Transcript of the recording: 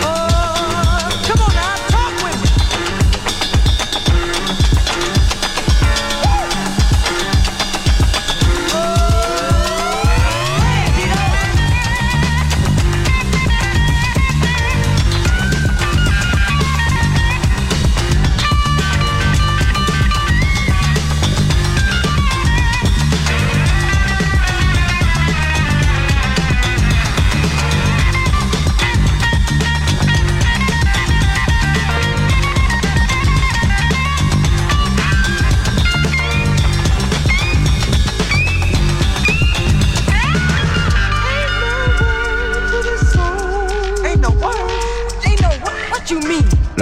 Oh!